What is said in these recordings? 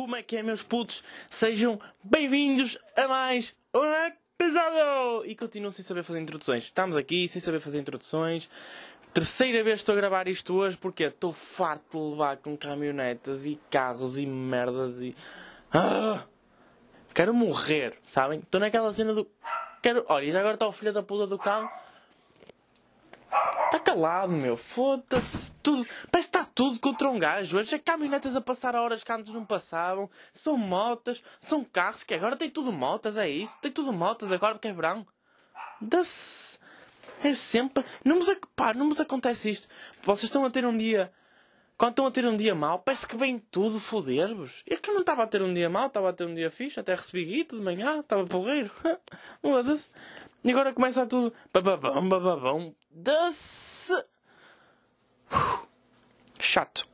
como é que é, meus putos? Sejam bem-vindos a mais um episódio! E continuo sem saber fazer introduções. Estamos aqui sem saber fazer introduções. Terceira vez que estou a gravar isto hoje porque estou farto de levar com caminhonetas e carros e merdas e. Ah! Quero morrer, sabem? Estou naquela cena do. Quero. Olha, e agora está o filho da puta do carro. Está calado, meu. Foda-se. Tudo. Parece que está tudo contra um gajo. Hoje é caminhonetas a passar a horas que antes não passavam. São motas. São carros que agora tem tudo motas, é isso? Tem tudo motas agora porque é verão. Da-se. É sempre. Não vos, pá, não vos acontece isto. Vocês estão a ter um dia. Quando estão a ter um dia mau, parece que vem tudo foder-vos. Eu que não estava a ter um dia mau, estava a ter um dia fixe, até recebi guito de manhã, estava porreiro. E agora começa a tudo. Bababão, bababão. Da-se. Chato.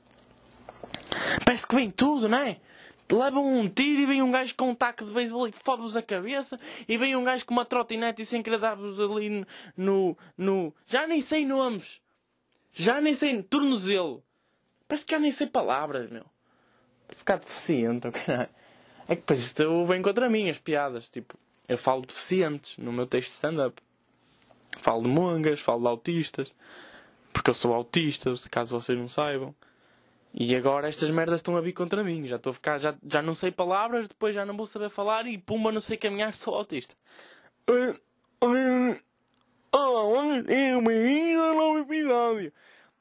Parece que vem tudo, não é? Levam um tiro e vem um gajo com um taco de beisebol e fode-vos a cabeça. E vem um gajo com uma trotinete e sem querer dar-vos ali no, no. Já nem sei nomes. Já nem sei. Tornozelo. Parece que já nem sei palavras, meu. Ficar deficiente, caralho. É que depois isto vem contra mim, as piadas. Tipo, eu falo de deficientes no meu texto de stand-up. Falo de mongas, falo de autistas. Porque eu sou autista, caso vocês não saibam. E agora estas merdas estão a vir contra mim. Já estou a ficar, já, já não sei palavras, depois já não vou saber falar e pumba, não sei caminhar, sou autista.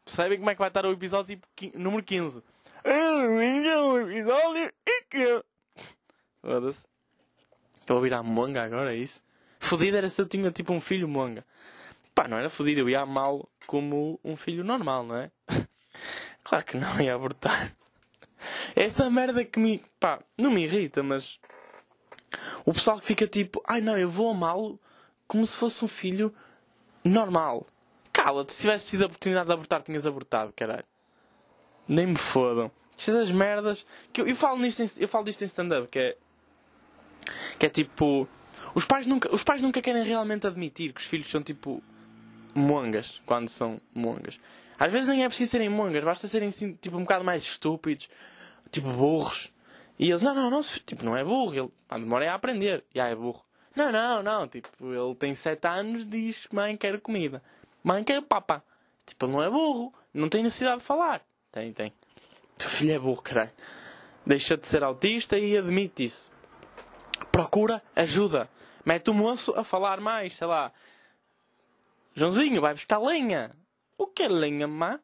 Percebem como é que vai estar o episódio tipo, número 15? episódio Foda-se. Estou a ouvir a monga agora, é isso? Fodido era se eu tinha tipo um filho monga. Pá, não era fodido, eu ia amá-lo como um filho normal, não é? claro que não ia abortar. Essa merda que me. pá, não me irrita, mas. O pessoal que fica tipo, ai não, eu vou amá-lo como se fosse um filho normal. Cala-te, se tivesse tido a oportunidade de abortar, tinhas abortado, caralho. Nem me fodam. Isto é das merdas. Que eu, eu, falo nisto em, eu falo disto em stand-up, que é. Que é tipo. Os pais, nunca, os pais nunca querem realmente admitir que os filhos são tipo. mongas, quando são mongas. Às vezes nem é preciso serem mongas, basta serem assim, tipo um bocado mais estúpidos, tipo burros. E eles, não, não, não, tipo, não é burro, ele ah, demora a aprender. E ah, é burro. Não, não, não, tipo, ele tem 7 anos diz mãe quer comida. Mãe quer papa. Tipo, ele não é burro, não tem necessidade de falar. Tem, tem. Teu filho é burro, caralho. Deixa de ser autista e admite isso. Procura ajuda. Mete o moço a falar mais, sei lá. Joãozinho, vai buscar lenha. O que é lenha, má?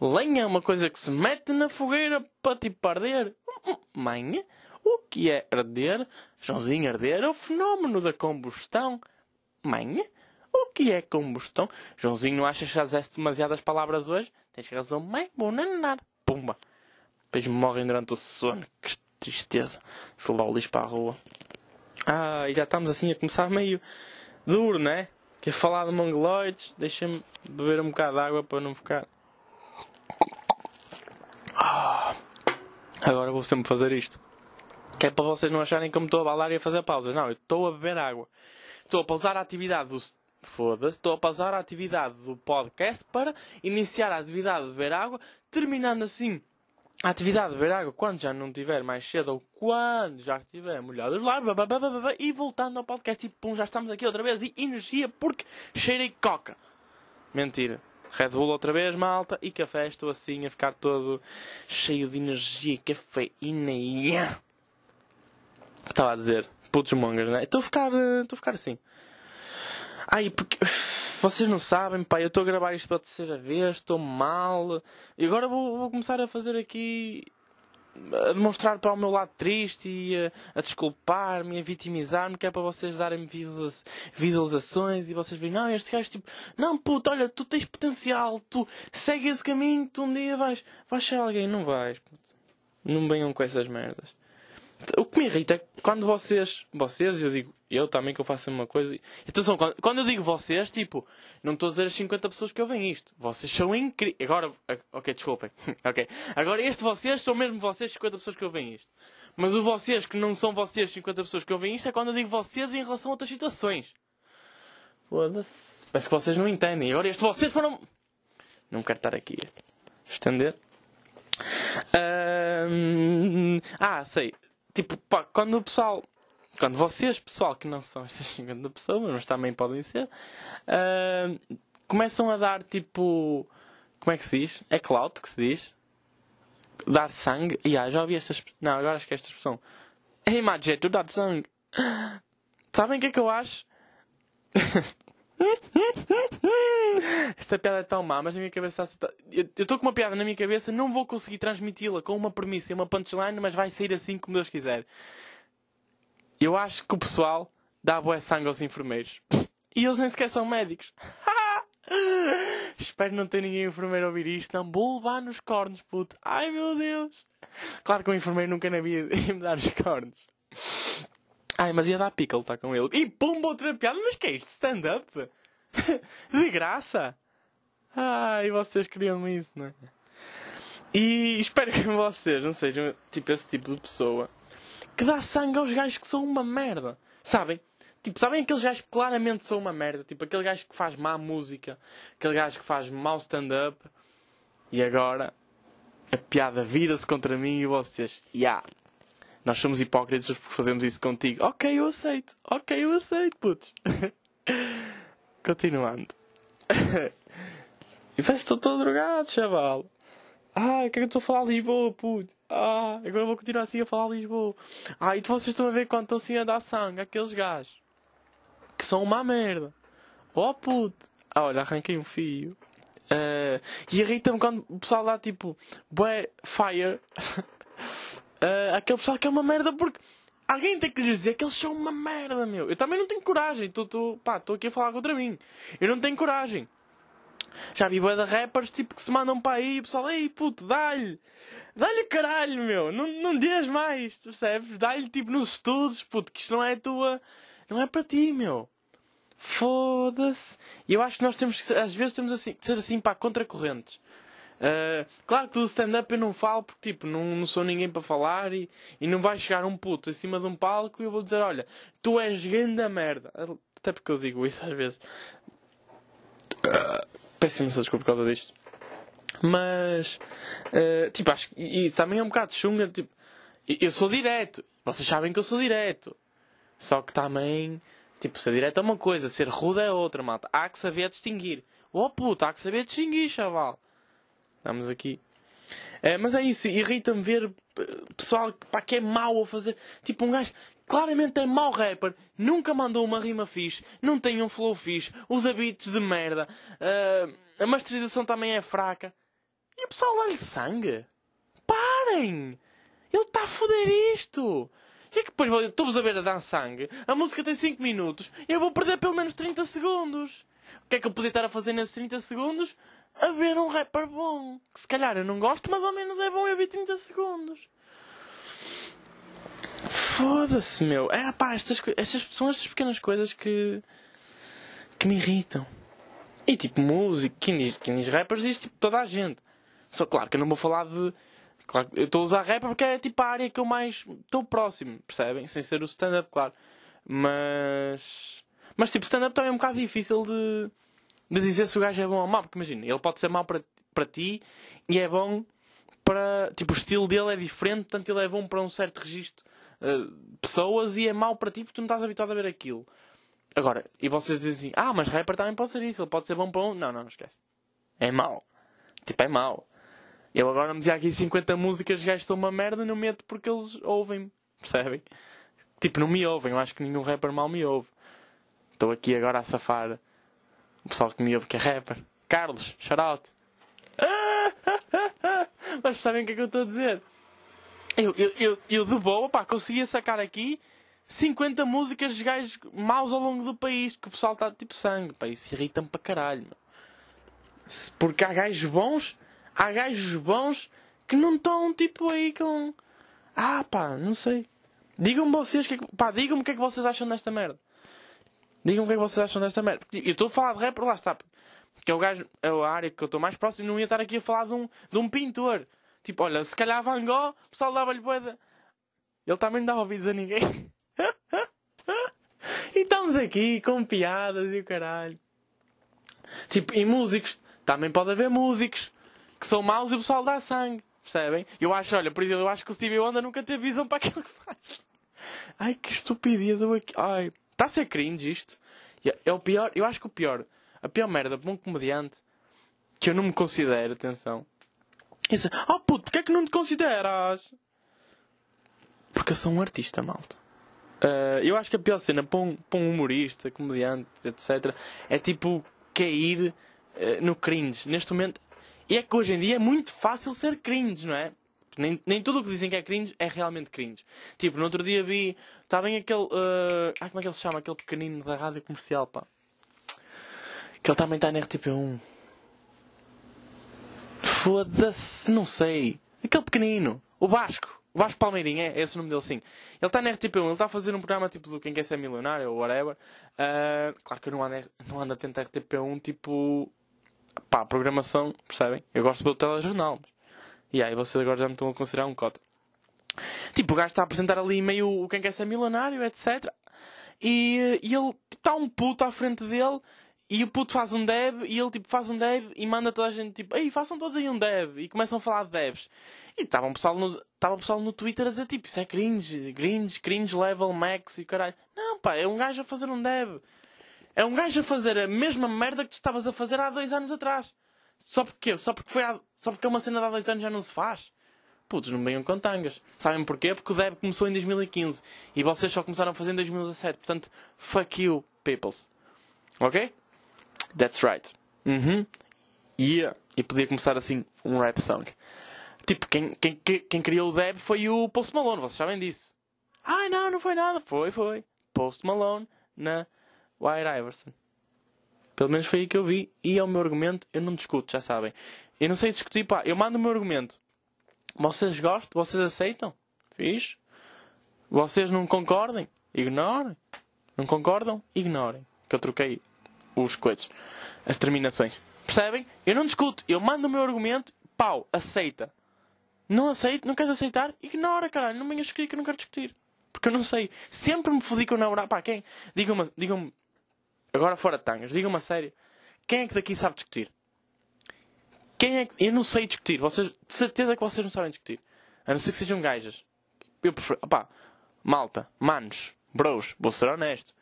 Lenha é uma coisa que se mete na fogueira para tipo arder. Mãe, o que é arder? Joãozinho, arder é o fenómeno da combustão. Mãe, o que é combustão? Joãozinho, achas que já demasiadas palavras hoje? Tens razão, mãe, vou nanar. Pumba. Depois morrem durante o sono. Que tristeza. Se levar o lixo para a rua. Ah, e já estamos assim a começar meio duro, né? Quer falar de mongoloides? Deixa-me beber um bocado de água para não ficar. Ah, agora vou sempre fazer isto. Que é para vocês não acharem que eu me estou a balar e a fazer pausas. Não, eu estou a beber água. Estou a pausar a atividade do. Foda-se, estou a pausar a atividade do podcast para iniciar a atividade de beber água, terminando assim a atividade de beber água quando já não tiver mais cedo ou quando já estiver molhado lábios e voltando ao podcast e pum, já estamos aqui outra vez e energia porque cheirei coca. Mentira. Red Bull outra vez, malta, e café, estou assim a ficar todo cheio de energia, cafeína. Estava a dizer, putos mongers, né? Estou a ficar, estou a ficar assim. Ai, porque vocês não sabem, pá, eu estou a gravar isto pela terceira vez, estou mal. E agora vou, vou, começar a fazer aqui. a demonstrar para o meu lado triste e a, a desculpar-me, a vitimizar-me, que é para vocês darem-me visualizações e vocês veem, não, este gajo tipo, não puto, olha, tu tens potencial, tu segue esse caminho, tu um dia vais, vais ser alguém, não vais, puto. Não venham com essas merdas. O que me irrita é quando vocês, vocês, eu digo, eu também que eu faço uma coisa. Atenção, quando, quando eu digo vocês, tipo, não estou a dizer as 50 pessoas que ouvem isto. Vocês são incríveis. Agora, ok, desculpem. ok. Agora, este vocês são mesmo vocês 50 pessoas que ouvem isto. Mas o vocês que não são vocês 50 pessoas que ouvem isto é quando eu digo vocês em relação a outras situações. Foda-se. Parece que vocês não entendem. Agora, este vocês foram. Não quero estar aqui estender. Ahm, ah, sei. Tipo, pá, quando o pessoal. Quando vocês, pessoal, que não são estas 50 pessoas, mas também podem ser, ahm, começam a dar tipo. Como é que se diz? É clout que se diz? Dar sangue? E ah, já ouvi estas. Não, agora acho que é esta expressão. Ei, Magé, tu dás sangue. Sabem o que é que eu acho? Esta piada é tão má, mas na minha cabeça está. Eu estou com uma piada na minha cabeça, não vou conseguir transmiti-la com uma premissa e uma punchline, mas vai sair assim como Deus quiser. Eu acho que o pessoal dá boa sangue aos enfermeiros. E eles nem sequer são médicos. Espero não ter ninguém enfermeiro a ouvir isto. Não vou levar nos cornos, puto. Ai meu Deus. Claro que o enfermeiro nunca na vida ia me dar os cornos. Ai, mas ia dar pickle, está com ele. E pumba, outra piada. Mas que é isto? Stand-up? De graça? Ai, vocês queriam isso, não é? E espero que vocês não sejam tipo esse tipo de pessoa que dá sangue aos gajos que são uma merda. Sabem? Tipo, sabem aqueles gajos que claramente são uma merda? Tipo, aquele gajo que faz má música, aquele gajo que faz mau stand-up. E agora a piada vira-se contra mim e vocês. Ya. Yeah, nós somos hipócritas porque fazemos isso contigo. Ok, eu aceito. Ok, eu aceito, putos. Continuando. e parece que estou todo drogado, chaval. Ah, que é que eu estou a falar Lisboa, puto? Ah, agora vou continuar assim a falar Lisboa. Ah, e vocês estão a ver quando estão assim a dar sangue, aqueles gajos. Que são uma merda. Oh, puto. Ah, olha, arranquei um fio. Uh, e irrita-me quando o pessoal dá tipo, bué, fire. uh, aquele pessoal que é uma merda porque alguém tem que lhes dizer que eles são uma merda, meu. Eu também não tenho coragem. Estou aqui a falar contra mim. Eu não tenho coragem. Já vi bué de rappers tipo que se mandam para aí e o pessoal, ei puto, dá-lhe, dá-lhe caralho, meu, não, não dias mais, percebes? Dá-lhe tipo nos estudos, puto, que isto não é tua, não é para ti, meu. Foda-se. E eu acho que nós temos que, às vezes temos assim, que ser assim para contracorrentes. Uh, claro que do stand-up eu não falo porque tipo, não, não sou ninguém para falar e, e não vai chegar um puto acima de um palco e eu vou dizer, olha, tu és grande merda. Até porque eu digo isso às vezes. Uh, Peço imensa desculpa por causa disto. Mas, uh, tipo, acho que. E também é um bocado chunga, tipo. Eu sou direto. Vocês sabem que eu sou direto. Só que também. Tipo, ser direto é uma coisa, ser rude é outra, malta. Há que saber distinguir. Oh puto, há que saber distinguir, chaval. Estamos aqui. É, mas é isso, irrita-me ver eh, pessoal pá, que é mau a fazer. Tipo, um gajo claramente é mau rapper, nunca mandou uma rima fixe, não tem um flow fixe, usa beats de merda, uh, a masterização também é fraca. E o pessoal dá-lhe sangue. Parem! Ele está a foder isto! E é que depois estou-vos a ver a dar sangue, a música tem 5 minutos, e eu vou perder pelo menos 30 segundos. O que é que eu podia estar a fazer nesses 30 segundos? A ver um rapper bom. Que se calhar eu não gosto, mas ao menos é bom eu ver 30 segundos. Foda-se, meu. É, pá, estas, estas são estas pequenas coisas que. que me irritam. E tipo, música, quem diz, rappers diz tipo toda a gente. Só claro que eu não vou falar de. Claro, eu estou a usar rapper porque é tipo a área que eu mais estou próximo, percebem? Sem ser o stand-up, claro. Mas. Mas tipo, stand-up também é um bocado difícil de, de dizer se o gajo é bom ou mau. Porque imagina, ele pode ser mau para, para ti e é bom para. Tipo, o estilo dele é diferente, portanto ele é bom para um certo registro uh, pessoas e é mau para ti porque tu não estás habituado a ver aquilo. Agora, e vocês dizem assim, ah, mas rapper também pode ser isso, ele pode ser bom para um. Não, não, esquece. É mau. Tipo, é mau. Eu agora me dizia aqui 50 músicas, são uma merda, não meto porque eles ouvem percebem? Tipo, não me ouvem, eu acho que nenhum rapper mal me ouve. Estou aqui agora a safar o pessoal que me ouve que é rapper. Carlos, shout out. Mas sabem o que é que eu estou a dizer? Eu, eu, eu, eu de boa, pá, conseguia sacar aqui 50 músicas de gajos maus ao longo do país, que o pessoal está tipo sangue, pá, isso irrita-me para caralho. Meu. Porque há gajos bons, há gajos bons que não estão tipo aí com. Ah, pá, não sei. Digam-me vocês, que, pá, digam-me o que é que vocês acham desta merda. Digam-me o que é que vocês acham desta merda. Eu estou a falar de rap, lá está que é o gajo, é a área que eu estou mais próximo, não ia estar aqui a falar de um, de um pintor. Tipo, olha, se calhar Van Gogh, o pessoal dava-lhe boeda. Ele também não dava ouvidos a ninguém. e estamos aqui com piadas e o caralho. Tipo, e músicos. Também pode haver músicos que são maus e o pessoal dá sangue. Percebem? Eu acho, olha, por exemplo, eu acho que o Stevie Wonder nunca teve visão para aquilo que faz. Ai, que estupidez. Eu aqui... Ai, está a ser cringe isto. É o pior, eu acho que o pior, a pior merda para um comediante que eu não me considero, atenção. Dizer, oh puto, porque é que não te consideras? Porque eu sou um artista, malta. Uh, eu acho que a pior cena para um, para um humorista, comediante, etc., é tipo cair uh, no cringe. Neste momento. E é que hoje em dia é muito fácil ser cringe, não é? Nem, nem tudo o que dizem que é cringe é realmente cringe. Tipo, no outro dia vi. Está bem aquele. Uh... Ai, como é que ele se chama? Aquele pequenino da rádio comercial, pá. Que ele também está na RTP1. Foda-se, não sei. Aquele pequenino. O Vasco. O Vasco Palmeirinho, é, é esse o nome dele, sim. Ele está na RTP1, ele está a fazer um programa tipo do Quem Quer Ser Milionário ou whatever. Uh, claro que eu não ando, não a RTP1, tipo. pá, programação, percebem? Eu gosto do telejornal. E aí vocês agora já me estão a considerar um cota. Tipo, o gajo está a apresentar ali meio o Quem Quer Ser Milionário, etc. E, e ele está um puto à frente dele e o puto faz um dev e ele tipo faz um dev e manda toda a gente tipo, ei, façam todos aí um dev e começam a falar de devs. E estava um pessoal no, estava o pessoal no Twitter a dizer tipo, isso é cringe, cringe, cringe level max e caralho. Não, pá, é um gajo a fazer um dev. É um gajo a fazer a mesma merda que tu estavas a fazer há dois anos atrás. Só porque Só porque foi há, só porque é uma cena de há dois anos já não se faz. Putz, não venham com tangas. Sabem porquê? Porque o dev começou em 2015 e vocês só começaram a fazer em 2017. Portanto, fuck you, peoples. Ok? That's right. Uhum. Yeah. E podia começar assim um rap song. Tipo, quem, quem, quem criou o Deb foi o Post Malone, vocês sabem disso. Ai não, não foi nada. Foi, foi. Post Malone na White Iverson. Pelo menos foi aí que eu vi. E é o meu argumento, eu não discuto, já sabem. Eu não sei discutir, pá. Eu mando o meu argumento. Vocês gostam? Vocês aceitam? Fiz? Vocês não concordem? Ignorem. Não concordam? Ignorem. Que eu troquei os coisas, as terminações. Percebem? Eu não discuto, eu mando o meu argumento, pau, aceita. Não aceito, não queres aceitar? Ignora, caralho, não venhas discutir que eu não quero discutir. Porque eu não sei. Sempre me fodi com o namorado. Pá, quem? Digam-me, digam-me, agora fora de tangas, digam-me a sério. Quem é que daqui sabe discutir? Quem é que... Eu não sei discutir. Vocês, de certeza que vocês não sabem discutir. A não ser que sejam gajas. Eu prefiro, pá, malta, manos, bros, vou ser honesto.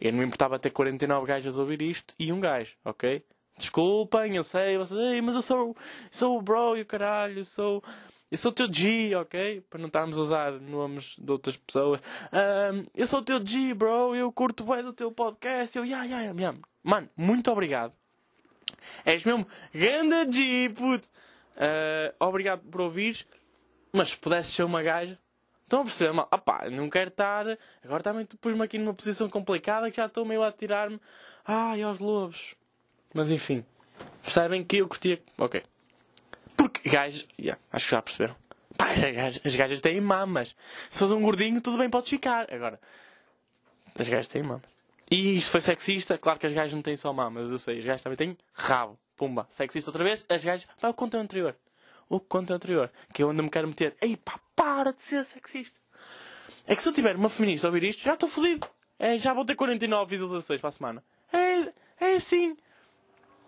Eu não me importava ter 49 gajas a ouvir isto e um gajo, ok? Desculpem, eu sei, vocês, mas eu sou, sou o bro e o caralho, eu sou, eu sou o teu G, ok? Para não estarmos a usar nomes de outras pessoas. Um, eu sou o teu G, bro, eu curto bem do teu podcast, eu, ya, ya, ya, ya. Mano, muito obrigado. És mesmo ganda G, puto. Uh, obrigado por ouvires. Mas se pudesse ser uma gaja, Estão a perceber, mal? Ah pá, não quero estar. Agora também pus-me aqui numa posição complicada que já estou meio a tirar-me. Ai, aos lobos. Mas enfim. Percebem que eu curtia. Ok. Porque gajos. Yeah, acho que já perceberam. Pá, as gajas, as gajas têm mamas. Se fores um gordinho, tudo bem, podes ficar. Agora. As gajas têm mamas. E isto foi sexista. Claro que as gajas não têm só mamas, eu sei. As gajas também têm rabo. Pumba. Sexista outra vez. As gajas. Vai o conto anterior o conto anterior, que é onde me quero meter. Ei pá, para de ser sexista. É que se eu tiver uma feminista a ouvir isto, já estou fodido. É, já vou ter 49 visualizações para a semana. É, é assim.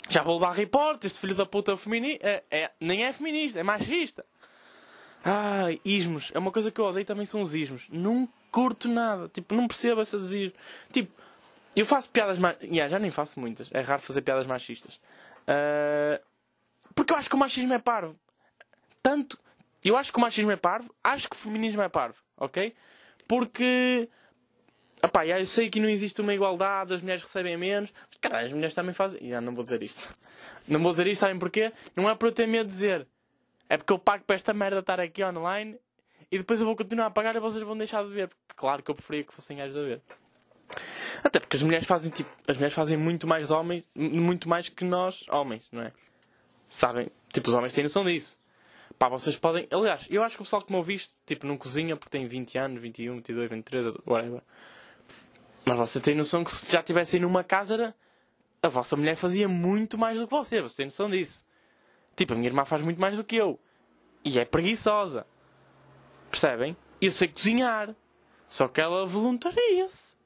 Já vou levar report, este filho da puta é feminista. É, é, nem é feminista, é machista. Ai, ismos. É uma coisa que eu odeio também são os ismos. Não curto nada. Tipo, não percebo essa dizer. Tipo, eu faço piadas machistas. Yeah, já nem faço muitas. É raro fazer piadas machistas. Uh, porque eu acho que o machismo é parvo tanto. Eu acho que o machismo é parvo, acho que o feminismo é parvo, ok? Porque. Epá, eu sei que não existe uma igualdade, as mulheres recebem menos, mas caralho, as mulheres também fazem. Já não vou dizer isto. Não vou dizer isto, sabem porquê? Não é por eu ter medo de dizer. É porque eu pago para esta merda estar aqui online e depois eu vou continuar a pagar e vocês vão deixar de ver. Porque claro que eu preferia que fossem gajos a ver. Até porque as mulheres fazem tipo. As mulheres fazem muito mais homens, muito mais que nós, homens, não é? Sabem? Tipo, os homens têm noção disso. Pá, vocês podem. Aliás, eu acho que o pessoal que me ouve isto, tipo, não cozinha porque tem 20 anos, 21, 22, 23, whatever. Mas vocês têm noção que se já estivessem numa casa, a vossa mulher fazia muito mais do que você. Vocês têm noção disso. Tipo, a minha irmã faz muito mais do que eu. E é preguiçosa. Percebem? Eu sei cozinhar. Só que ela voluntaria-se.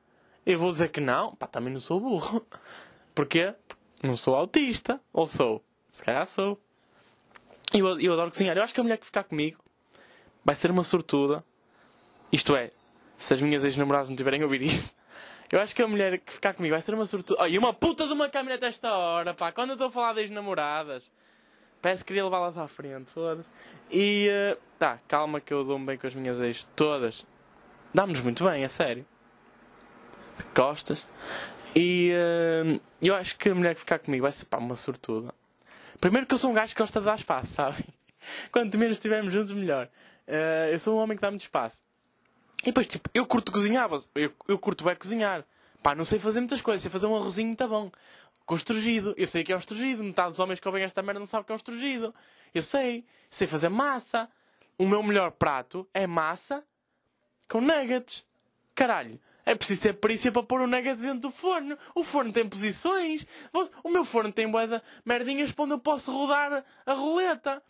Eu vou dizer que não. Pá, também não sou burro. Porquê? Não sou autista. Ou sou? Se calhar sou. Eu, eu adoro cozinhar. Eu acho que a mulher que ficar comigo vai ser uma sortuda. Isto é, se as minhas ex-namoradas não tiverem a ouvir isto. Eu acho que a mulher que ficar comigo vai ser uma sortuda. Oh, e uma puta de uma caminhonete esta hora, pá. Quando eu estou a falar de ex-namoradas. Parece que queria levá-las à frente, foda-se. E, uh, tá, calma que eu dou-me bem com as minhas ex. Todas. Dá-nos muito bem, é sério. De costas. E uh, eu acho que a mulher que ficar comigo vai ser, pá, uma sortuda. Primeiro que eu sou um gajo que gosta de dar espaço, sabem? Quanto menos estivermos juntos, melhor. Uh, eu sou um homem que dá muito espaço. E depois, tipo, eu curto cozinhar, eu, eu curto bem cozinhar. Pá, não sei fazer muitas coisas, sei fazer um arrozinho muito bom. Com estrugido. Eu sei que é um estrugido. Metade dos homens que ouvem esta merda não sabe que é um estrugido. Eu sei. Sei fazer massa. O meu melhor prato é massa com nuggets. Caralho. É preciso ter perícia para pôr o nugget dentro do forno. O forno tem posições. O meu forno tem boeda merdinhas para onde eu posso rodar a roleta.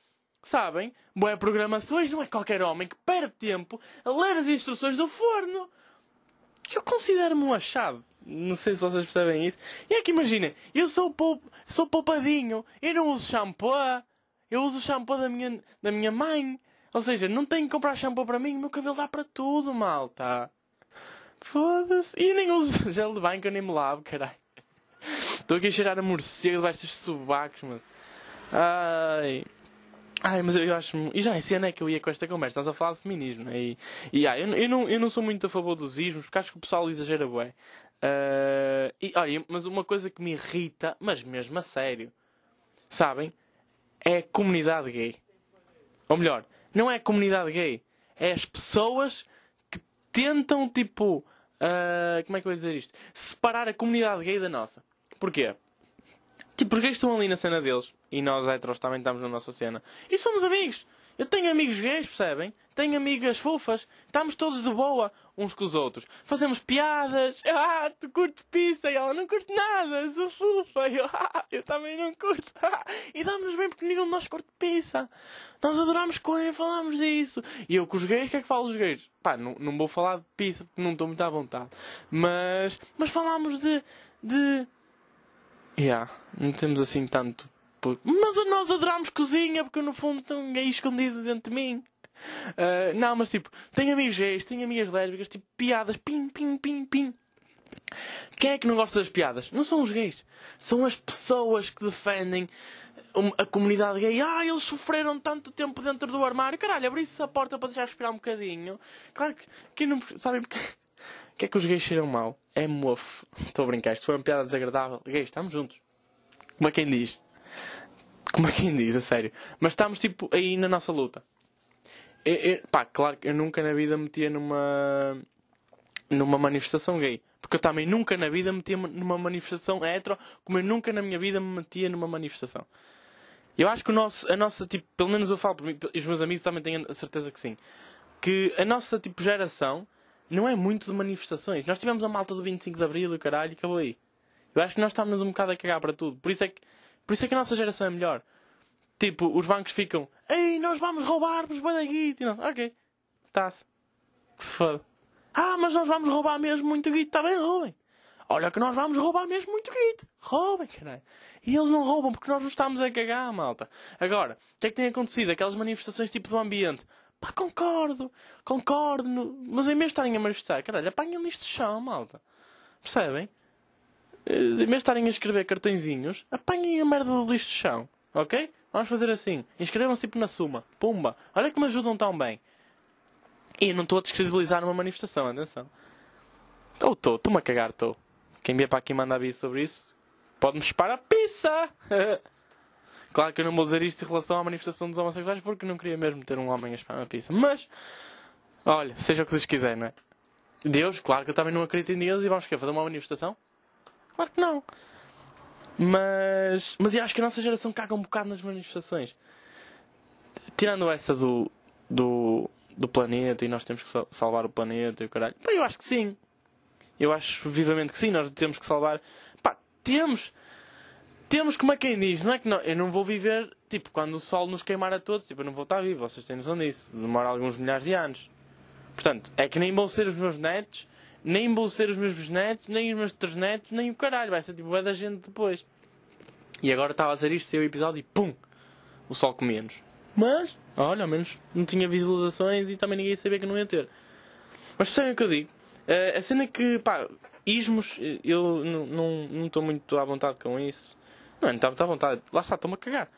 Sabem? Boé programações, não é qualquer homem que perde tempo a ler as instruções do forno. Eu considero-me um achado. Não sei se vocês percebem isso. E é que imaginem, eu sou, poup, sou poupadinho, eu não uso shampoo, eu uso o shampoo da minha, da minha mãe. Ou seja, não tenho que comprar shampoo para mim, o meu cabelo dá para tudo, malta. Foda-se. E nem uso gel de banho que eu nem me lavo, caralho. Estou aqui a cheirar a morcego debaixo dos sobacos, mas. Ai. Ai, mas eu acho. E já em cena é que eu ia com esta conversa. Estás a falar de feminismo. Né? E, e ah, eu, eu, não, eu não sou muito a favor dos ismos, porque acho que o pessoal exagera bem. Uh, e, olha, mas uma coisa que me irrita, mas mesmo a sério, sabem? É a comunidade gay. Ou melhor, não é a comunidade gay. É as pessoas que tentam, tipo. Uh, como é que eu vou dizer isto? Separar a comunidade gay da nossa. Porquê? Tipo, os gays estão ali na cena deles e nós heteros também estamos na nossa cena. E somos amigos. Eu tenho amigos gays, percebem? Tenho amigas fofas. Estamos todos de boa uns com os outros. Fazemos piadas. Ah, tu curtes pizza e ela não curte nada. Sou fofa. E eu, ah, eu também não curto. Ah, e damos-nos bem porque nenhum de nós curte pizza. Nós adoramos e falamos disso. E eu com os gays, o que é que falo dos gays? Pá, não, não vou falar de pizza porque não estou muito à vontade. Mas, mas falamos de, de, Yeah, não temos assim tanto. Mas nós adoramos cozinha porque no fundo estão aí escondido dentro de mim. Uh, não, mas tipo, tenho amigos gays, tenho amigas lésbicas, tipo, piadas, pim, pim, pim, pim. Quem é que não gosta das piadas? Não são os gays. São as pessoas que defendem a comunidade gay. Ah, eles sofreram tanto tempo dentro do armário. Caralho, abri-se a porta para deixar respirar um bocadinho. Claro que, quem não sabem porque que é que os gays cheiram mal? É mofo. Estou a brincar, isto foi uma piada desagradável. Gays, estamos juntos. Como é quem diz? Como é quem diz, a sério. Mas estamos tipo aí na nossa luta. Eu, eu, pá, claro que eu nunca na vida metia numa. numa manifestação gay. Porque eu também nunca na vida metia numa manifestação hetero, como eu nunca na minha vida me metia numa manifestação. Eu acho que o nosso, a nossa, tipo, pelo menos eu falo mim, e os meus amigos também têm a certeza que sim, que a nossa, tipo, geração não é muito de manifestações. Nós tivemos a malta do 25 de Abril e caralho, e acabou aí. Eu acho que nós estamos um bocado a cagar para tudo. Por isso é que, por isso é que a nossa geração é melhor. Tipo, os bancos ficam, ei, nós vamos roubar-vos daqui. E nós, ok, está-se. Que se foda. Ah, mas nós vamos roubar mesmo muito guito. Está bem, roubem. Olha que nós vamos roubar mesmo muito guito. Roubem, caralho. E eles não roubam porque nós nos estamos a cagar, malta. Agora, o que é que tem acontecido? Aquelas manifestações tipo do ambiente. Pá, concordo, concordo, mas em vez de estarem a manifestar, caralho, apanhem lixo de chão, malta. Percebem? Eh, de estarem a escrever cartõezinhos, apanhem a merda do lixo de chão, ok? Vamos fazer assim. Inscrevam-se tipo na suma. Pumba. Olha que me ajudam tão bem. E não estou a descredibilizar uma manifestação, atenção. Ou estou, estou-me a cagar, estou. Quem vier para aqui mandar vir sobre isso, pode-me chupar a pizza! Claro que eu não vou dizer isto em relação à manifestação dos homossexuais porque não queria mesmo ter um homem a espar uma pizza. Mas, olha, seja o que vocês quiserem, não é? Deus, claro que eu também não acredito em Deus e vamos quê? Fazer uma manifestação? Claro que não. Mas, mas eu acho que a nossa geração caga um bocado nas manifestações. Tirando essa do, do, do planeta e nós temos que salvar o planeta e o caralho. Pá, eu acho que sim. Eu acho vivamente que sim, nós temos que salvar. Pá, temos temos como é quem diz, não é que não, eu não vou viver, tipo, quando o sol nos queimar a todos, tipo, eu não vou estar vivo, vocês têm noção disso, demora alguns milhares de anos. Portanto, é que nem vão ser os meus netos, nem ser os meus bisnetos, nem os meus netos, nem o caralho, vai ser tipo, é da gente depois. E agora estava a dizer isto, seu episódio, e pum, o sol comia-nos. Mas, olha, ao menos não tinha visualizações e também ninguém sabia que não ia ter. Mas percebem o que eu digo? Uh, a cena que, pá, ismos, eu não estou muito à vontade com isso. Não, não está à vontade. Lá está, estou-me a cagar.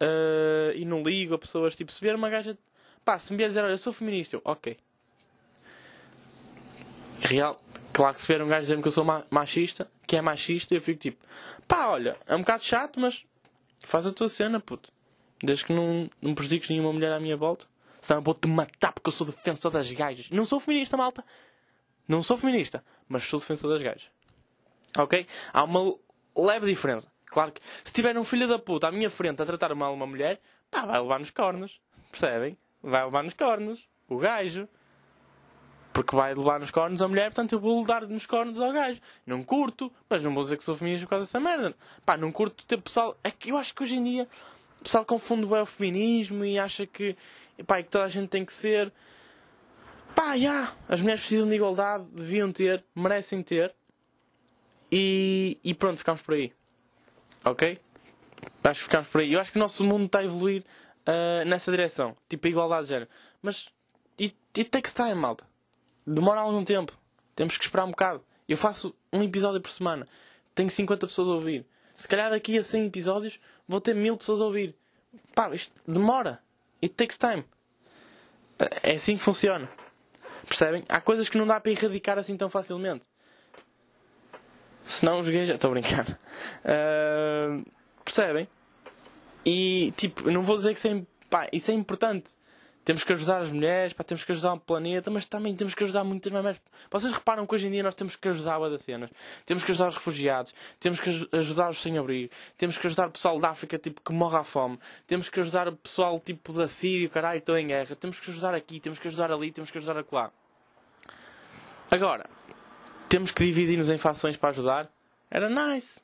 Uh, e não ligo a pessoas, tipo, se vier uma gaja. Pá, se me vier dizer, olha, eu sou feminista, eu, ok. Real, claro que se vier um gajo dizer-me que eu sou machista, que é machista, eu fico tipo, pá, olha, é um bocado chato, mas faz a tua cena, puto. Desde que não, não prejudiques nenhuma mulher à minha volta. Senão eu vou-te matar porque eu sou defensor das gajas. Não sou feminista, malta. Não sou feminista, mas sou defensor das gajas. Ok? Há uma leve diferença. Claro que se tiver um filho da puta à minha frente a tratar mal uma mulher, pá, vai levar nos cornos. Percebem? Vai levar nos cornos. O gajo. Porque vai levar nos cornos a mulher, portanto eu vou dar nos cornos ao gajo. Não curto, mas não vou dizer que sou feminista por causa dessa merda. Pá, não curto ter pessoal. É que eu acho que hoje em dia o pessoal confunde bem o feminismo e acha que, pá, que toda a gente tem que ser. Pá, já, yeah, as mulheres precisam de igualdade, deviam ter, merecem ter. E, e pronto, ficamos por aí. Ok? Acho que ficamos por aí. Eu acho que o nosso mundo está a evoluir uh, nessa direção. Tipo, a igualdade de género. Mas it, it takes time, malta demora algum tempo. Temos que esperar um bocado. Eu faço um episódio por semana. Tenho 50 pessoas a ouvir. Se calhar daqui a 100 episódios vou ter mil pessoas a ouvir. Pá, isto demora. It takes time. É assim que funciona. Percebem? Há coisas que não dá para erradicar assim tão facilmente. Senão os gays estou a brincar. Uh, percebem? E tipo, não vou dizer que isso é, pá, isso é importante temos que ajudar as mulheres, pá, temos que ajudar o planeta, mas também temos que ajudar muitas mais. Vocês reparam que hoje em dia nós temos que ajudar a das cenas. Temos que ajudar os refugiados, temos que ajudar os sem-abrigo, temos que ajudar o pessoal da África tipo, que morre à fome, temos que ajudar o pessoal tipo da Síria, caralho, estou em guerra, temos que ajudar aqui, temos que ajudar ali, temos que ajudar acolá. Agora, temos que dividir-nos em fações para ajudar. Era nice.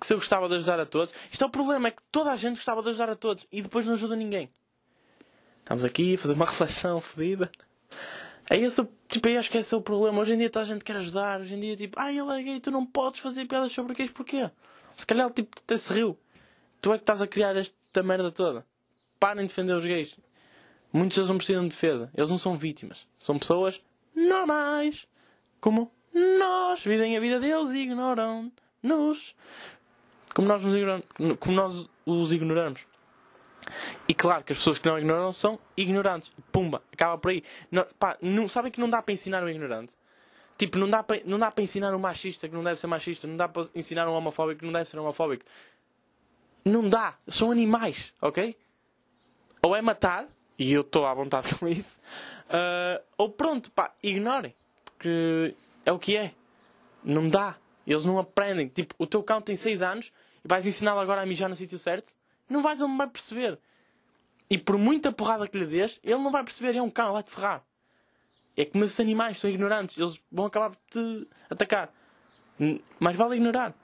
Que se eu gostava de ajudar a todos. Isto é o problema, é que toda a gente gostava de ajudar a todos e depois não ajuda ninguém. Estamos aqui a fazer uma reflexão fodida. É esse, tipo, eu acho que esse é o problema. Hoje em dia toda a gente quer ajudar. Hoje em dia, tipo, ai, ele é gay, tu não podes fazer piadas sobre gays, porquê? Se calhar, tipo, até se riu. Tu é que estás a criar esta merda toda. Parem de defender os gays. Muitos deles não precisam de defesa. Eles não são vítimas. São pessoas normais. Como nós. Vivem a vida deles e ignoram-nos. Como nós, nos como nós os ignoramos. E claro que as pessoas que não ignoram são ignorantes. Pumba, acaba por aí. Não, pá, não, sabem que não dá para ensinar um ignorante? Tipo, não dá, para, não dá para ensinar um machista que não deve ser machista, não dá para ensinar um homofóbico que não deve ser homofóbico. Não dá. São animais, ok? Ou é matar, e eu estou à vontade com isso, uh, ou pronto, pá, ignorem. Porque é o que é. Não dá. Eles não aprendem. Tipo, o teu cão tem 6 anos e vais ensiná-lo agora a mijar no sítio certo? Não vais, ele não vai perceber. E por muita porrada que lhe dês, ele não vai perceber. É um cão, vai-te ferrar. É como esses animais são ignorantes. Eles vão acabar por te atacar. Mas vale ignorar.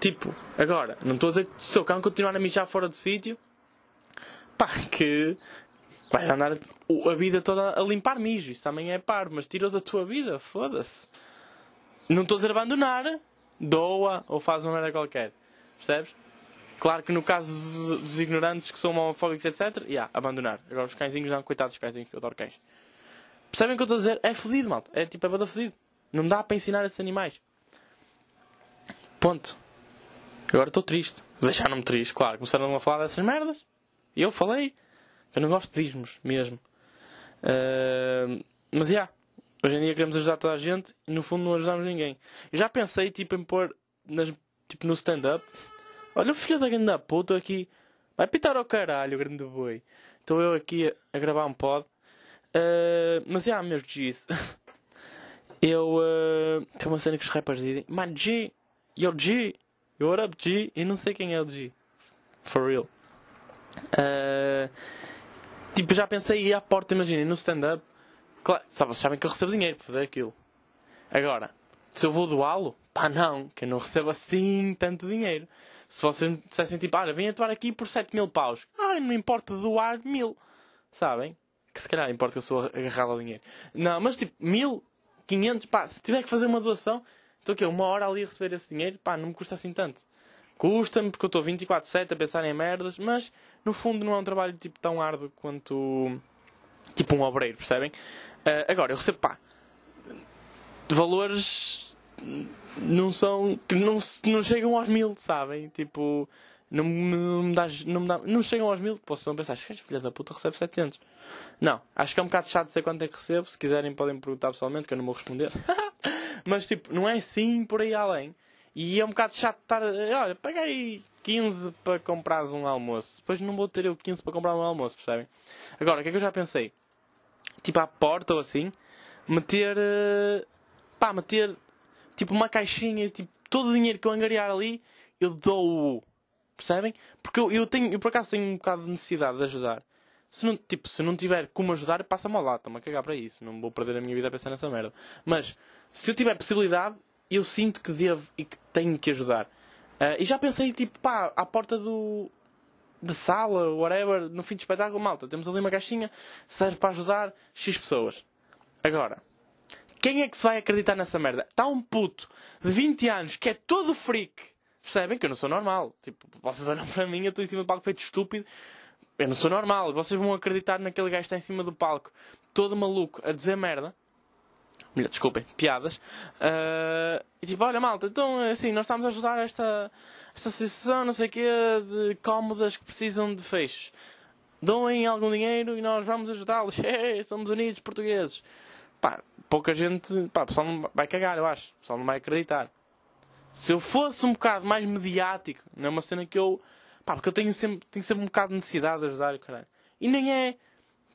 Tipo, agora, não estou a dizer que se o teu cão continuar a mijar fora do sítio, pá, que vais andar a vida toda a limpar mijo. Isso também é par, mas tira da tua vida, foda-se. Não estou a dizer abandonar, doa ou faz uma merda qualquer. Percebes? Claro que no caso dos ignorantes que são homofóbicos, etc., yeah, abandonar. Agora os cãezinhos não, coitados dos cãezinhos, eu adoro cães. Percebem o que eu estou a dizer? É fodido, malta. É tipo, é bada fodido. Não dá para ensinar esses animais. Ponto. Agora estou triste. Deixaram-me triste, claro. Começaram a falar dessas merdas. E eu falei. Eu não gosto de ismos, mesmo. Uh, mas, já. Yeah, hoje em dia queremos ajudar toda a gente e no fundo não ajudamos ninguém. Eu já pensei, tipo, em pôr nas, tipo, no stand-up Olha o filho da grande puta aqui. Vai pitar ao caralho, grande boi. Estou eu aqui a, gravar um pod. Uh, mas é, yeah, meu G's. eu. Uh, tem uma cena que os rappers dizem: Man, G, yo G, yo what up G? E não sei quem é o G. For real. Uh, tipo, já pensei ir à porta, imaginem, no stand-up. Claro, sabem que eu recebo dinheiro para fazer aquilo. Agora, se eu vou doá-lo, pá, não, que eu não recebo assim tanto dinheiro. Se vocês me dissessem tipo, olha, vem atuar aqui por 7 mil paus. Ai, não importa doar mil. Sabem? Que se calhar importa que eu sou agarrado ao dinheiro. Não, mas tipo, mil, quinhentos, pá, se tiver que fazer uma doação, estou aqui uma hora ali a receber esse dinheiro, pá, não me custa assim tanto. Custa-me porque eu estou 24-7 a pensar em merdas, mas no fundo não é um trabalho tipo tão árduo quanto tipo um obreiro, percebem? Uh, agora, eu recebo pá, de valores não são. que não, não chegam aos mil, sabem? Tipo, não, não, me dás, não, me dá, não chegam aos mil, posso pensar, que filha da puta recebe 700. Não, acho que é um bocado chato dizer quanto é que recebo. Se quiserem, podem perguntar pessoalmente, que eu não vou responder. Mas tipo, não é assim por aí além. E é um bocado chato estar. Olha, paguei 15 para comprar um almoço. Depois não vou ter eu 15 para comprar um almoço, percebem? Agora, o que é que eu já pensei? Tipo, à porta ou assim, meter. Uh, pá, meter. Tipo, uma caixinha, tipo, todo o dinheiro que eu angariar ali, eu dou-o. Percebem? Porque eu, eu tenho, eu por acaso tenho um bocado de necessidade de ajudar. Se não, tipo, se não tiver como ajudar, passa-me ao lado, estou-me a cagar para isso. Não vou perder a minha vida a pensar nessa merda. Mas, se eu tiver possibilidade, eu sinto que devo e que tenho que ajudar. Uh, e já pensei, tipo, pá, à porta do. de sala, whatever, no fim de espetáculo, malta, temos ali uma caixinha, serve para ajudar X pessoas. Agora, quem é que se vai acreditar nessa merda? Está um puto de 20 anos que é todo freak. Percebem que eu não sou normal. Tipo, vocês olham para mim, eu estou em cima do palco feito estúpido. Eu não sou normal. Vocês vão acreditar naquele gajo que está em cima do palco, todo maluco, a dizer merda desculpem, piadas. Uh, e tipo, olha malta, então assim, nós estamos a ajudar esta, esta associação, não sei o quê, de cómodas que precisam de feixes. Doem algum dinheiro e nós vamos ajudá-los. somos unidos portugueses. Pá, pouca gente, pá, o pessoal não vai cagar, eu acho. O pessoal não vai acreditar. Se eu fosse um bocado mais mediático, não é uma cena que eu, pá, porque eu tenho sempre, tenho sempre um bocado de necessidade de ajudar, caralho. E nem é,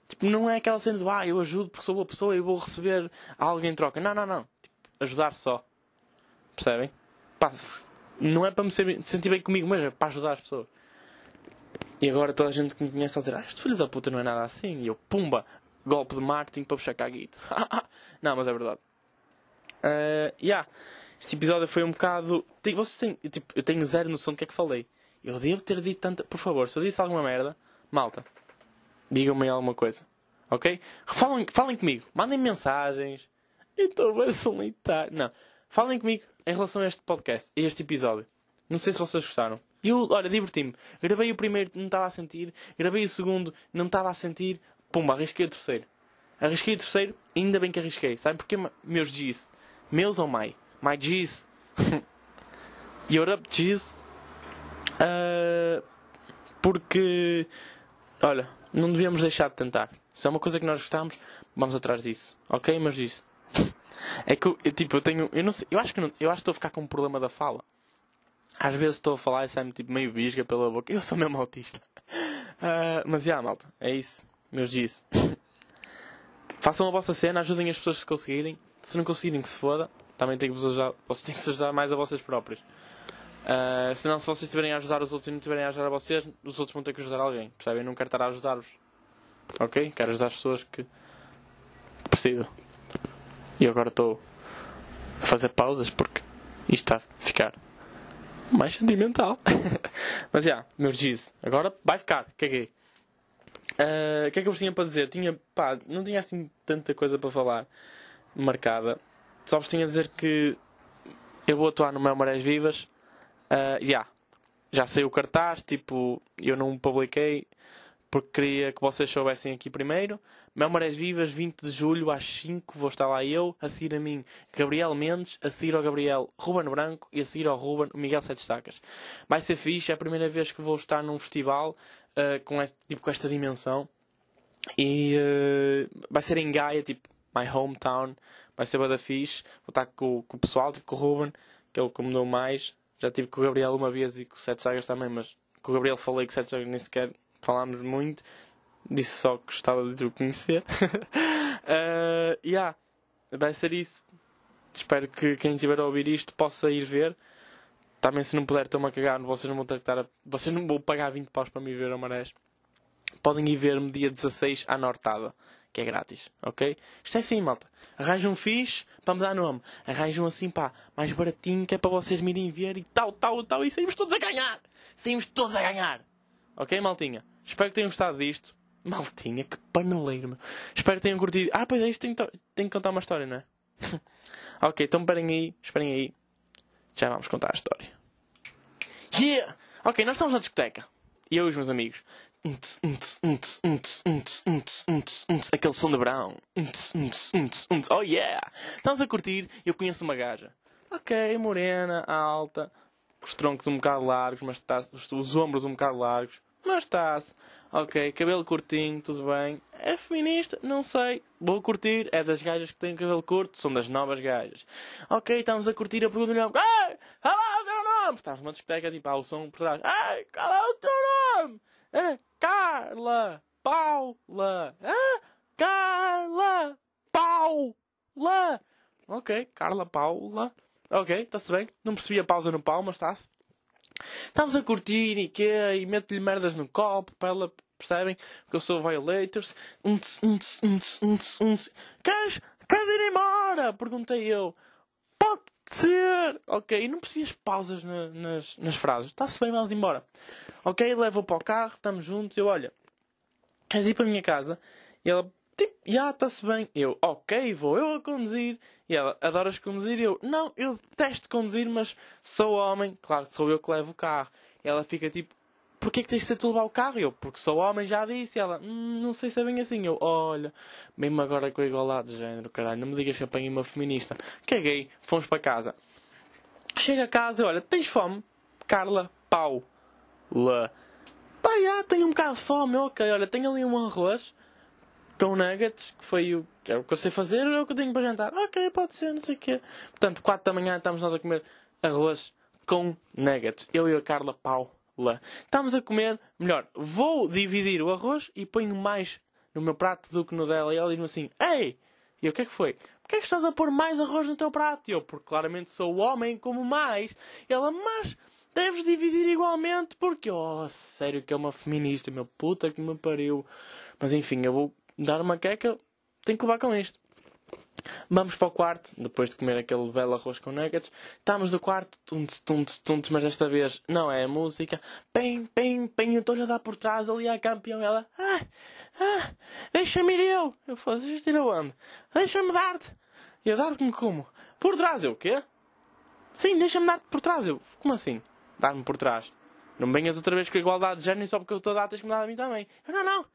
Tipo, não é aquela cena de, ah, eu ajudo porque sou boa pessoa e vou receber algo em troca. Não, não, não. Tipo, ajudar só. Percebem? Pá, não é para me sentir bem comigo, mas é para ajudar as pessoas. E agora toda a gente que me conhece a dizer, ah, este filho da puta não é nada assim. E eu, pumba, golpe de marketing para puxar caguito. não, mas é verdade. Uh, yeah. Este episódio foi um bocado. Vocês têm, eu, tipo, eu tenho zero noção do que é que falei. Eu devo ter dito tanta. Por favor, se eu disse alguma merda, malta, Digam-me alguma coisa. Ok? Falem, falem comigo. Mandem mensagens. Eu estou bem solitário. Não. Falem comigo em relação a este podcast, a este episódio. Não sei se vocês gostaram. Eu, olha, diverti-me. Gravei o primeiro, não estava a sentir. Gravei o segundo, não estava a sentir. Pumba, arrisquei o terceiro. Arrisquei o terceiro, ainda bem que arrisquei. Sabem porquê, meus G's? Meus ou my? My G's. Up, G's. Uh, porque, olha, não devíamos deixar de tentar. Se é uma coisa que nós gostamos, vamos atrás disso. Ok? Mas disso. É que eu, tipo, eu tenho. Eu não sei. Eu acho que, não, eu acho que estou a ficar com um problema da fala. Às vezes estou a falar e sai-me tipo meio bisga pela boca. Eu sou mesmo autista. Uh, mas já, yeah, malta. É isso. Meus dias. Façam a vossa cena, ajudem as pessoas que conseguirem. Se não conseguirem, que se foda. Também tenho que vos ajudar. Vocês têm que se ajudar mais a vocês próprios. Uh, senão, se vocês estiverem a ajudar os outros e não estiverem a ajudar a vocês, os outros vão ter que ajudar alguém. Percebem? Eu não quero estar a ajudar-vos. Ok? Quero ajudar as pessoas que, que precisam. E agora estou a fazer pausas porque isto está a ficar mais sentimental. Mas já, yeah, meus G's. Agora vai ficar. Caguei. Uh, o que é que eu tinha para dizer? Tinha, pá, não tinha assim tanta coisa para falar marcada. Só vos tinha a dizer que eu vou atuar no Mel Marés Vivas Uh, yeah. Já saiu o cartaz, tipo, eu não publiquei porque queria que vocês soubessem aqui primeiro. Mel Marés Vivas, 20 de julho às 5, vou estar lá eu, a seguir a mim Gabriel Mendes, a seguir ao Gabriel Ruben Branco e a seguir ao Ruben Miguel Sete Estacas. Vai ser fixe, é a primeira vez que vou estar num festival uh, com, este, tipo, com esta dimensão. E uh, vai ser em Gaia, tipo, my hometown. Vai ser bada fixe. Vou estar com, com o pessoal, tipo, com o Ruben, que é o que me deu mais. Já tive com o Gabriel uma vez e com o Sete Sagas também, mas com o Gabriel falei que o Sete Sagas nem sequer falámos muito. Disse só que gostava de o conhecer. uh, yeah, vai ser isso. Espero que quem estiver a ouvir isto possa ir ver. Também se não puder, estou-me a cagar. Vocês não vão ter a... Vocês não vão pagar 20 paus para me ver a Marés. Podem ir ver-me dia 16 à Nortada que é grátis, ok? Isto é assim, malta. Arranjam um fixe para me dar nome. Arranjam assim, pá, mais baratinho que é para vocês me irem ver e tal, tal, tal. E saímos todos a ganhar. Saímos todos a ganhar. Ok, maltinha? Espero que tenham gostado disto. Maltinha, que paneleiro, meu. Espero que tenham curtido. Ah, pois é, isto tem que contar uma história, não é? ok, então esperem aí, esperem aí. Já vamos contar a história. Yeah! Ok, nós estamos na discoteca. E eu e os meus amigos. Aquele som de unts. Oh yeah! Estamos a curtir eu conheço uma gaja. Ok, morena, alta, com os troncos um bocado largos, mas os, os ombros um bocado largos. Mas está-se. Ok, cabelo curtinho, tudo bem. É feminista? Não sei. Vou curtir. É das gajas que têm cabelo curto. São das novas gajas. Ok, estamos a curtir. Eu pergunto-lhe Ei, qual é o teu nome? Estás numa discoteca, tipo, o som por trás. Ei, qual é o teu nome? Carla Paula. É, Carla Paula. Ok, Carla Paula. Ok, está-se bem. Não percebi a pausa no pau, mas está-se. Estamos a curtir e quê? E meto-lhe merdas no copo para ela, percebem? Que eu sou violators. Unts, unts, unts, unts, unts. Queres? Queres ir embora? Perguntei eu. Pode ser! Ok, e não percebi as pausas na, nas, nas frases. Está-se bem, vamos embora. Ok, levo para o carro, estamos juntos. Eu, olha, queres ir para a minha casa? E ela, tipo, já, está-se bem. Eu, ok, vou eu a conduzir. E ela, adoras conduzir? Eu, não, eu detesto conduzir, mas sou homem. Claro, sou eu que levo o carro. E ela fica tipo, porquê que tens de ser tu levar o carro? Eu, porque sou homem, já disse. E ela, hum, não sei se é bem assim. Eu, olha, mesmo agora com a igualdade de género, caralho, não me digas que apanhei uma feminista. Caguei, fomos para casa. Chega a casa, olha, tens fome? Carla, pau, lá. Pá, já, tenho um bocado de fome, ok, olha, tenho ali um arroz com nuggets, que foi o que, é o que eu sei fazer, é o que eu tenho para jantar. Ok, pode ser, não sei o quê. Portanto, 4 da manhã estamos nós a comer arroz com nuggets. Eu e a Carla Pau lá. Estamos a comer, melhor, vou dividir o arroz e ponho mais no meu prato do que no dela. E ela diz-me assim, ei! E o que é que foi? Porquê é que estás a pôr mais arroz no teu prato? E eu, porque claramente sou homem, como mais. E ela, mas deves dividir igualmente, porque, oh, sério que é uma feminista, meu puta que me pariu. Mas enfim, eu vou dar uma queca, tenho que levar com isto. Vamos para o quarto, depois de comer aquele belo arroz com nuggets. Estamos no quarto, tuntes, tuntes, tuntes, mas desta vez não é a música. Pem, pem, pem, eu estou-lhe a dar por trás ali à campeão. Ela, ah, ah, deixa-me ir eu. Eu falo, deixa-te ir aonde? Deixa-me dar-te. E eu dar-me como? Por trás, eu, o quê? Sim, deixa-me dar-te por trás. Eu, como assim? Dar-me por trás? Não venhas outra vez com a igualdade de género só porque eu estou a dar tens que me dar a mim também. Eu, não, não.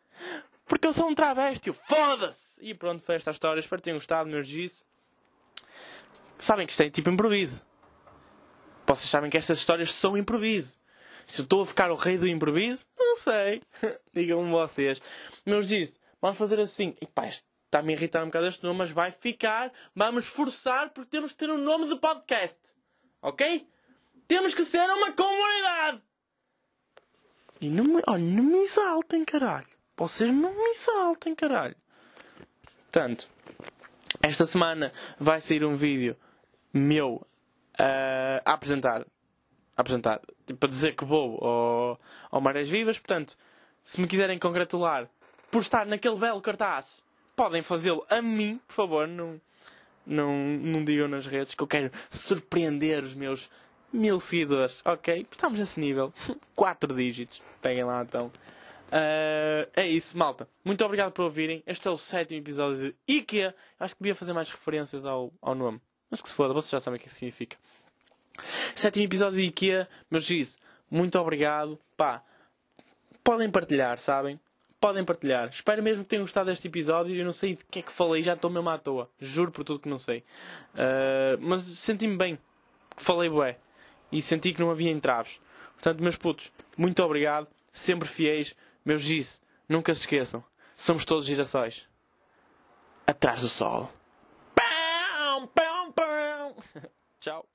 Porque eu sou um travesti. Foda-se! E pronto, foi esta história. Espero que tenham gostado, meus disse. Sabem que isto é tipo improviso. Vocês sabem que estas histórias são improviso. Se eu estou a ficar o rei do improviso, não sei. Digam-me vocês. Meus disse, vamos fazer assim. E pá, está-me a irritar um bocado este nome, mas vai ficar. Vamos forçar porque temos que ter um nome de podcast. Ok? Temos que ser uma comunidade. E não me, olha, não me exaltem, caralho. Vocês não me exaltem, caralho. Portanto, esta semana vai sair um vídeo meu uh, a apresentar. A apresentar. Tipo, a dizer que vou ao, ao Marés Vivas. Portanto, se me quiserem congratular por estar naquele belo cartaz, podem fazê-lo a mim, por favor. Não, não, não digam nas redes que eu quero surpreender os meus mil seguidores. Ok? Estamos nesse nível. Quatro dígitos. Peguem lá então. Uh, é isso, malta. Muito obrigado por ouvirem. Este é o sétimo episódio de IKEA. Acho que devia fazer mais referências ao, ao nome. Mas que se foda, vocês já sabem o que significa. Sétimo episódio de IKEA. Meus diz, muito obrigado. Pá, podem partilhar, sabem? Podem partilhar. Espero mesmo que tenham gostado deste episódio. Eu não sei de que é que falei, já estou mesmo à toa. Juro por tudo que não sei. Uh, mas senti-me bem. Falei bué. E senti que não havia entraves. Portanto, meus putos, muito obrigado. Sempre fiéis. Meus giz, nunca se esqueçam. Somos todos girassóis. Atrás do sol. Pão, pão, pão. Tchau.